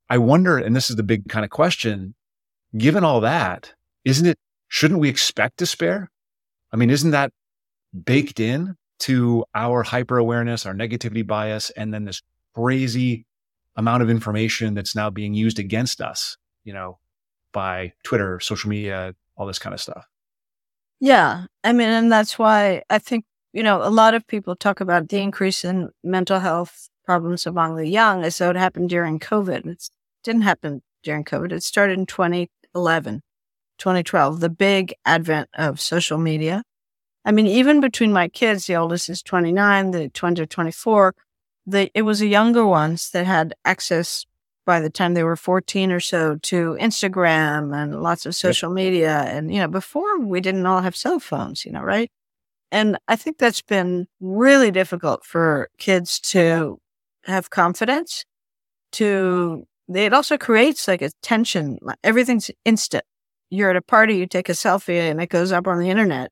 I wonder, and this is the big kind of question, given all that, isn't it, shouldn't we expect despair? I mean, isn't that baked in to our hyper awareness, our negativity bias, and then this crazy amount of information that's now being used against us, you know, by Twitter, social media, all this kind of stuff. Yeah. I mean, and that's why I think, you know, a lot of people talk about the increase in mental health problems among the young as though it happened during COVID. It didn't happen during COVID. It started in 2011, 2012, the big advent of social media. I mean, even between my kids, the oldest is 29, the twins are 24. The, it was the younger ones that had access by the time they were 14 or so to Instagram and lots of social yep. media. And, you know, before we didn't all have cell phones, you know, right? And I think that's been really difficult for kids to have confidence to, it also creates like a tension. Everything's instant. You're at a party, you take a selfie and it goes up on the internet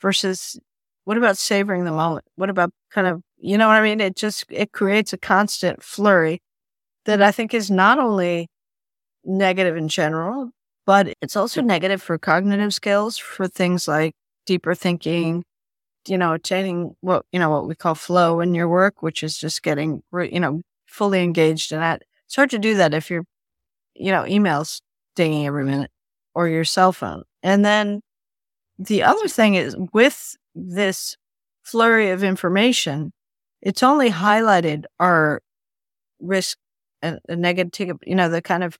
versus what about savoring the moment? What about kind of, you know what I mean? It just, it creates a constant flurry that I think is not only negative in general, but it's also negative for cognitive skills for things like deeper thinking, you know, attaining what, you know, what we call flow in your work, which is just getting, you know, fully engaged in that. It's hard to do that if you're, you know, emails dinging every minute or your cell phone. And then the other thing is with this flurry of information, it's only highlighted our risk a, a negative, you know, the kind of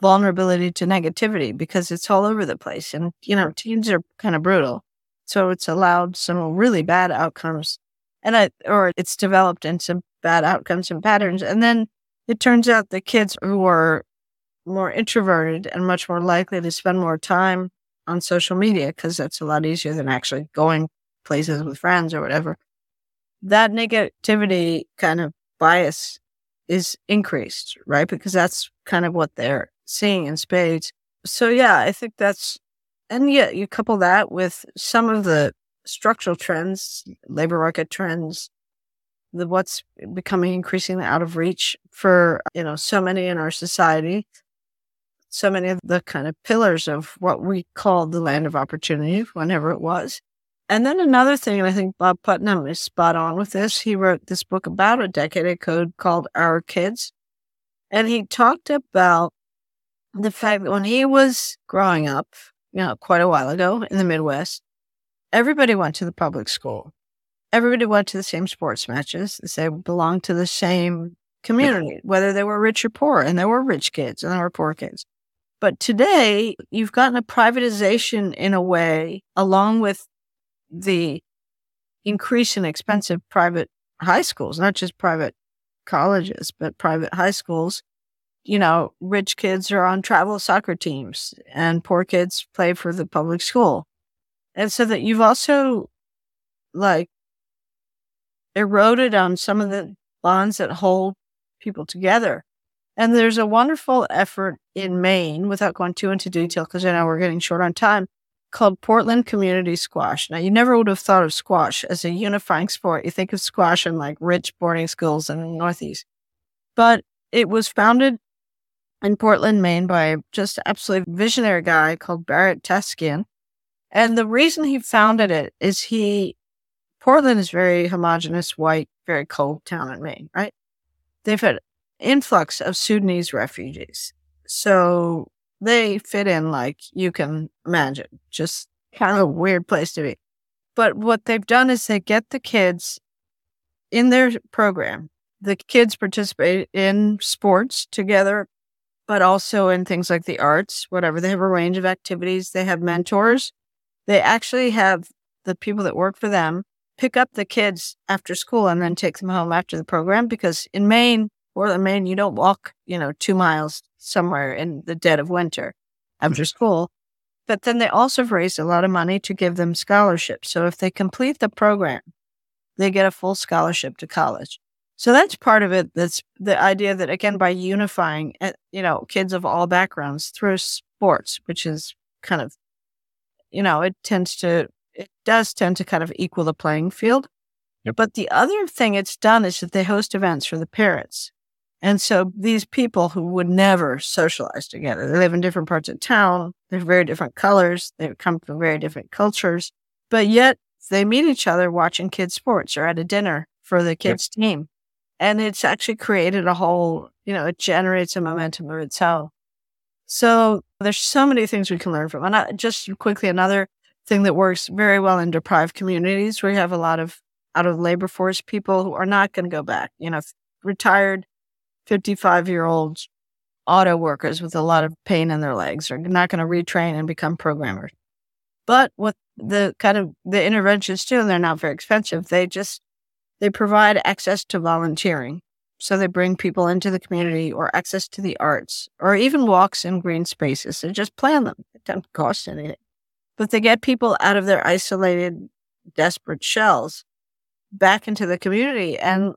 vulnerability to negativity because it's all over the place. And, you know, teens are kind of brutal. So it's allowed some really bad outcomes and I, or it's developed into bad outcomes and patterns. And then it turns out the kids who are more introverted and much more likely to spend more time on social media because that's a lot easier than actually going places with friends or whatever. That negativity kind of bias is increased, right? Because that's kind of what they're seeing in spades. So yeah, I think that's, and yeah, you couple that with some of the structural trends, labor market trends, the what's becoming increasingly out of reach for, you know, so many in our society, so many of the kind of pillars of what we called the land of opportunity, whenever it was. And then another thing, and I think Bob Putnam is spot on with this. He wrote this book about a decade ago called Our Kids. And he talked about the fact that when he was growing up, you know, quite a while ago in the Midwest, everybody went to the public school. Everybody went to the same sports matches. They belonged to the same community, whether they were rich or poor. And there were rich kids and there were poor kids. But today, you've gotten a privatization in a way, along with the increase in expensive private high schools, not just private colleges, but private high schools. You know, rich kids are on travel soccer teams and poor kids play for the public school. And so that you've also like eroded on some of the bonds that hold people together. And there's a wonderful effort in Maine, without going too into detail, because I know we're getting short on time, called Portland Community Squash. Now, you never would have thought of squash as a unifying sport. You think of squash in like rich boarding schools in the Northeast. But it was founded in Portland, Maine by just absolutely visionary guy called Barrett Takesian. And the reason he founded it is he, Portland is very homogenous, white, very cold town in Maine, right? They've had influx of Sudanese refugees. So they fit in like you can imagine, just kind of a weird place to be. But what they've done is they get the kids in their program. The kids participate in sports together, but also in things like the arts, whatever. They have a range of activities. They have mentors. They actually have the people that work for them pick up the kids after school and then take them home after the program because in Maine, Portland, Maine, you don't walk, you know, two miles somewhere in the dead of winter after school. But then they also have raised a lot of money to give them scholarships. So if they complete the program, they get a full scholarship to college. So that's part of it. That's the idea that again, by unifying, eh, you know, kids of all backgrounds through sports, which is kind of, you know, it tends to, it does tend to kind of equal the playing field. Yep. But the other thing it's done is that they host events for the parents. And so these people who would never socialize together, they live in different parts of town. They're very different colors. They come from very different cultures, but yet they meet each other watching kids sports or at a dinner for the kids yep. team. And it's actually created a whole, you know, it generates a momentum of itself. So there's so many things we can learn from. And I, just quickly, another thing that works very well in deprived communities where you have a lot of out of labor force people who are not going to go back. You know, retired 55 year olds auto workers with a lot of pain in their legs are not going to retrain and become programmers. But what the kind of the interventions do, and they're not very expensive, they just they provide access to volunteering. So they bring people into the community or access to the arts or even walks in green spaces. They just plan them. It doesn't cost anything. But they get people out of their isolated, desperate shells back into the community. And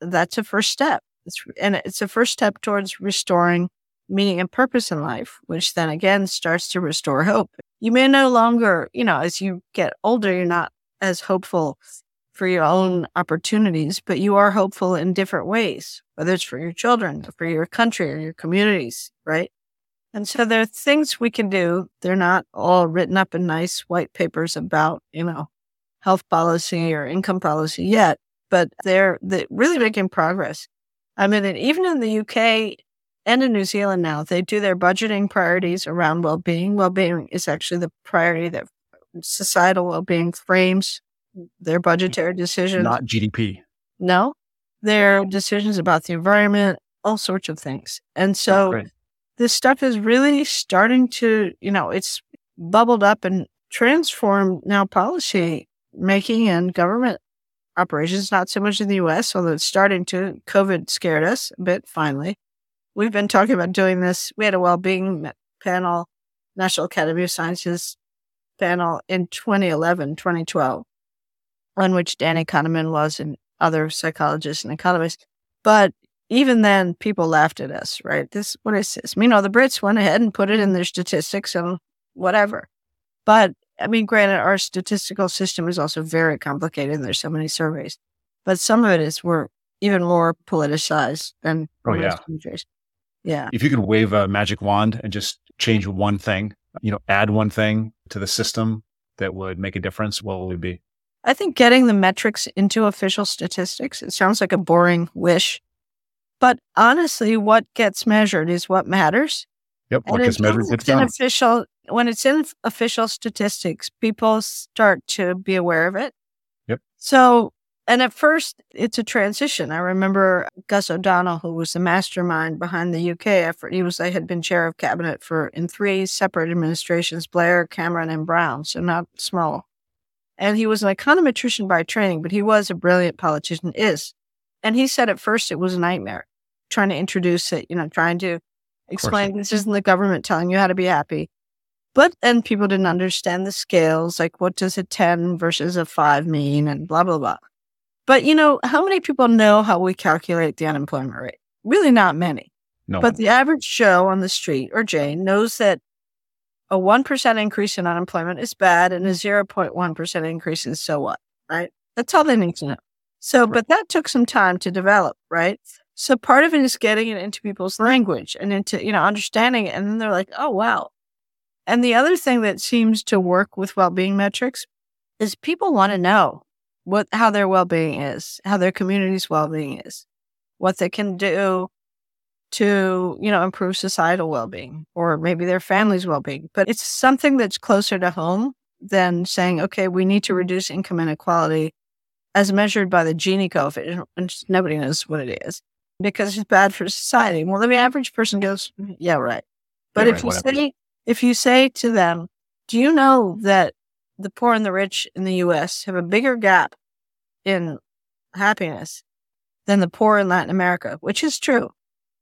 that's a first step. It's, and it's a first step towards restoring meaning and purpose in life, which then again starts to restore hope. You may no longer, you know, as you get older, you're not as hopeful for your own opportunities, but you are hopeful in different ways, whether it's for your children, for your country, or your communities, right? And so there are things we can do. They're not all written up in nice white papers about, you know, health policy or income policy yet, but they're, they're really making progress. I mean, even in the UK and in New Zealand now, they do their budgeting priorities around well being. Well being is actually the priority that societal well being frames their budgetary decisions. Not GDP. No, their decisions about the environment, all sorts of things. And so this stuff is really starting to, you know, it's bubbled up and transformed now policy making and government operations, not so much in the US, although it's starting to. COVID scared us a bit finally. We've been talking about doing this. We had a well-being panel, National Academy of Sciences panel in 2011, 2012, on which Danny Kahneman was and other psychologists and economists. But even then, people laughed at us, right? This, what is this? You know, the Brits went ahead and put it in their statistics and whatever. But I mean, granted, our statistical system is also very complicated and there's so many surveys, but some of it is we're even more politicized than oh, yeah. countries. Yeah. If you could wave a magic wand and just change one thing, you know, add one thing to the system that would make a difference, what would it be? I think getting the metrics into official statistics, it sounds like a boring wish. But honestly, what gets measured is what matters. Yep. What gets measured gets done. Official, when it's in official statistics, people start to be aware of it. Yep. So, and at first, it's a transition. I remember Gus O'Donnell, who was the mastermind behind the UK effort. He was, I had been chair of cabinet for in three separate administrations: Blair, Cameron, and Brown. So not small. And he was an econometrician by training, but he was a brilliant politician. Is, and he said at first it was a nightmare trying to introduce it. You know, trying to explain this isn't the government telling you how to be happy. But then people didn't understand the scales, like what does a 10 versus a 5 mean and blah, blah, blah. But you know, how many people know how we calculate the unemployment rate? Really not many. No. But the average Joe on the street or Jane knows that a 1% increase in unemployment is bad and a 0.1% increase is so what, right? That's all they need to know. So, but that took some time to develop, right? So part of it is getting it into people's language and into, you know, understanding it. And then they're like, oh, wow. And the other thing that seems to work with well-being metrics is people want to know what, how their well-being is, how their community's well-being is, what they can do to, you know, improve societal well-being or maybe their family's well-being. But it's something that's closer to home than saying, okay, we need to mm-hmm. reduce income inequality as measured by the Gini coefficient, which nobody knows what it is because it's bad for society. Well, the average person goes, mm-hmm, yeah, right. But yeah, if right, you whatever. say, if you say to them, do you know that the poor and the rich in the U.S. have a bigger gap in happiness than the poor in Latin America, which is true.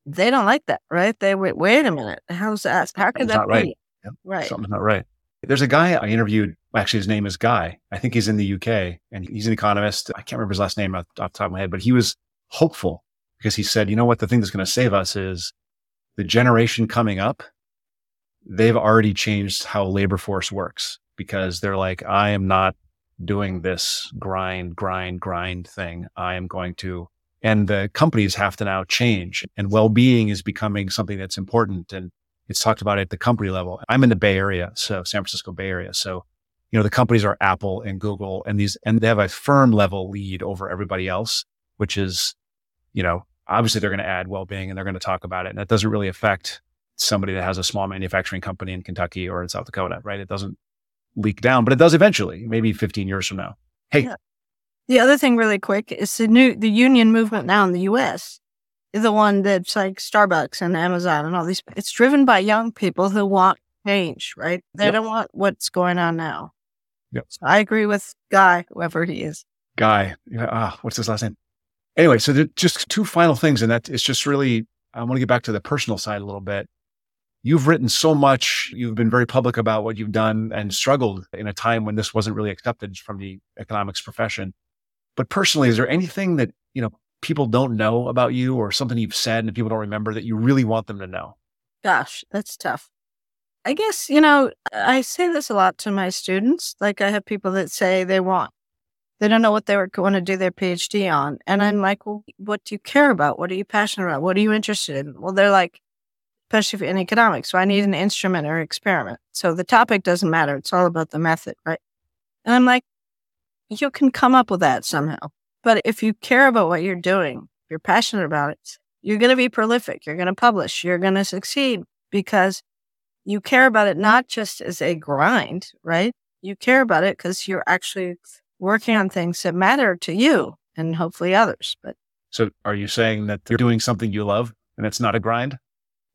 They don't like that, right? They wait, wait a minute. How's that? How can that be? Right. Yep. right. Something's not right. There's a guy I interviewed. Actually, his name is Guy. I think he's in the UK and he's an economist. I can't remember his last name off, off the top of my head, but he was hopeful because he said, you know what? The thing that's going to save us is the generation coming up. They've already changed how labor force works because they're like, I am not doing this grind, grind, grind thing. I am going to, and the companies have to now change and well-being is becoming something that's important. And it's talked about at the company level. I'm in the Bay Area. So San Francisco Bay Area. So, you know, the companies are Apple and Google and these, and they have a firm level lead over everybody else, which is, you know, obviously they're going to add well-being and they're going to talk about it. And that doesn't really affect somebody that has a small manufacturing company in Kentucky or in South Dakota, right? It doesn't, leak down, but it does eventually, maybe 15 years from now. Hey, yeah. The other thing, really quick, is the new the union movement now in the U.S. is the one that's like Starbucks and Amazon and all these. It's driven by young people who want change, right? They yep. don't want what's going on now. Yep. So I agree with Guy, whoever he is. Guy. Ah, what's his last name? Anyway, so just two final things, and that it's just really I want to get back to the personal side a little bit. You've written so much. You've been very public about what you've done and struggled in a time when this wasn't really accepted from the economics profession. But personally, is there anything that, you know, people don't know about you or something you've said and people don't remember that you really want them to know? Gosh, that's tough. I guess, you know, I say this a lot to my students. Like I have people that say they want, they don't know what they were going to do their PhD on. And I'm like, well, what do you care about? What are you passionate about? What are you interested in? Well, they're like, especially in economics. So I need an instrument or experiment. So the topic doesn't matter. It's all about the method, right? And I'm like, you can come up with that somehow. But if you care about what you're doing, you're passionate about it, you're going to be prolific. You're going to publish. You're going to succeed because you care about it not just as a grind, right? You care about it because you're actually working on things that matter to you and hopefully others. But so are you saying that you're doing something you love and it's not a grind?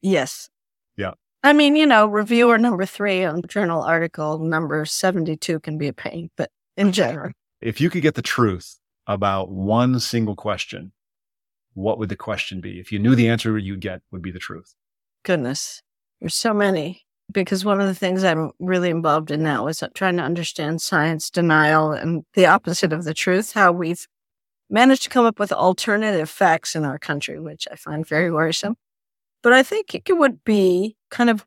Yes. Yeah. I mean, you know, reviewer number three on journal article number 72 can be a pain, but in general. If you could get the truth about one single question, what would the question be? If you knew the answer you'd get would be the truth. Goodness. There's so many because one of the things I'm really involved in now is trying to understand science denial and the opposite of the truth, how we've managed to come up with alternative facts in our country, which I find very worrisome. But I think it would be kind of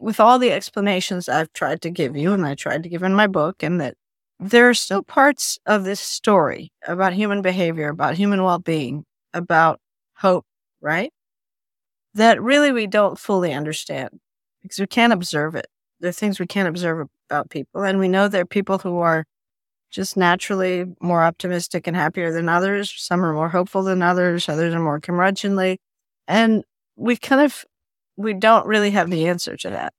with all the explanations I've tried to give you and I tried to give in my book, and that there are still parts of this story about human behavior, about human well being, about hope, right? That really we don't fully understand because we can't observe it. There are things we can't observe about people. And we know there are people who are just naturally more optimistic and happier than others. Some are more hopeful than others. Others are more curmudgeonly. And we kind of, we don't really have the answer to that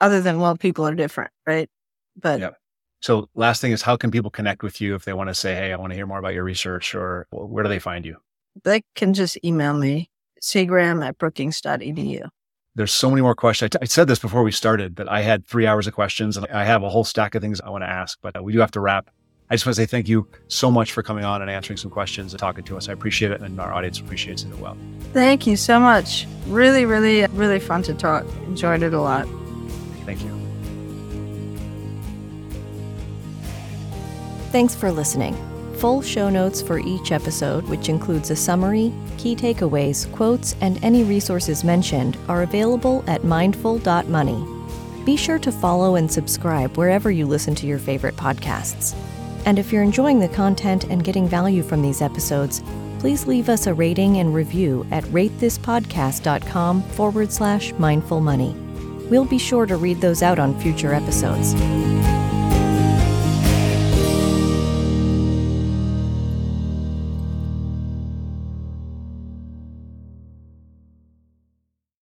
other than, well, people are different, right? But yep. So last thing is how can people connect with you if they want to say, Hey, I want to hear more about your research or where do they find you? They can just email me, cgraham at brookings.edu. There's so many more questions. I, t- I said this before we started that I had three hours of questions and I have a whole stack of things I want to ask, but uh, we do have to wrap. I just want to say thank you so much for coming on and answering some questions and talking to us. I appreciate it, and our audience appreciates it as well. Thank you so much. Really, really, really fun to talk. Enjoyed it a lot. Thank you. Thanks for listening. Full show notes for each episode, which includes a summary, key takeaways, quotes, and any resources mentioned, are available at mindful.money. Be sure to follow and subscribe wherever you listen to your favorite podcasts. And if you're enjoying the content and getting value from these episodes, please leave us a rating and review at ratethispodcast.com forward slash mindful money. We'll be sure to read those out on future episodes.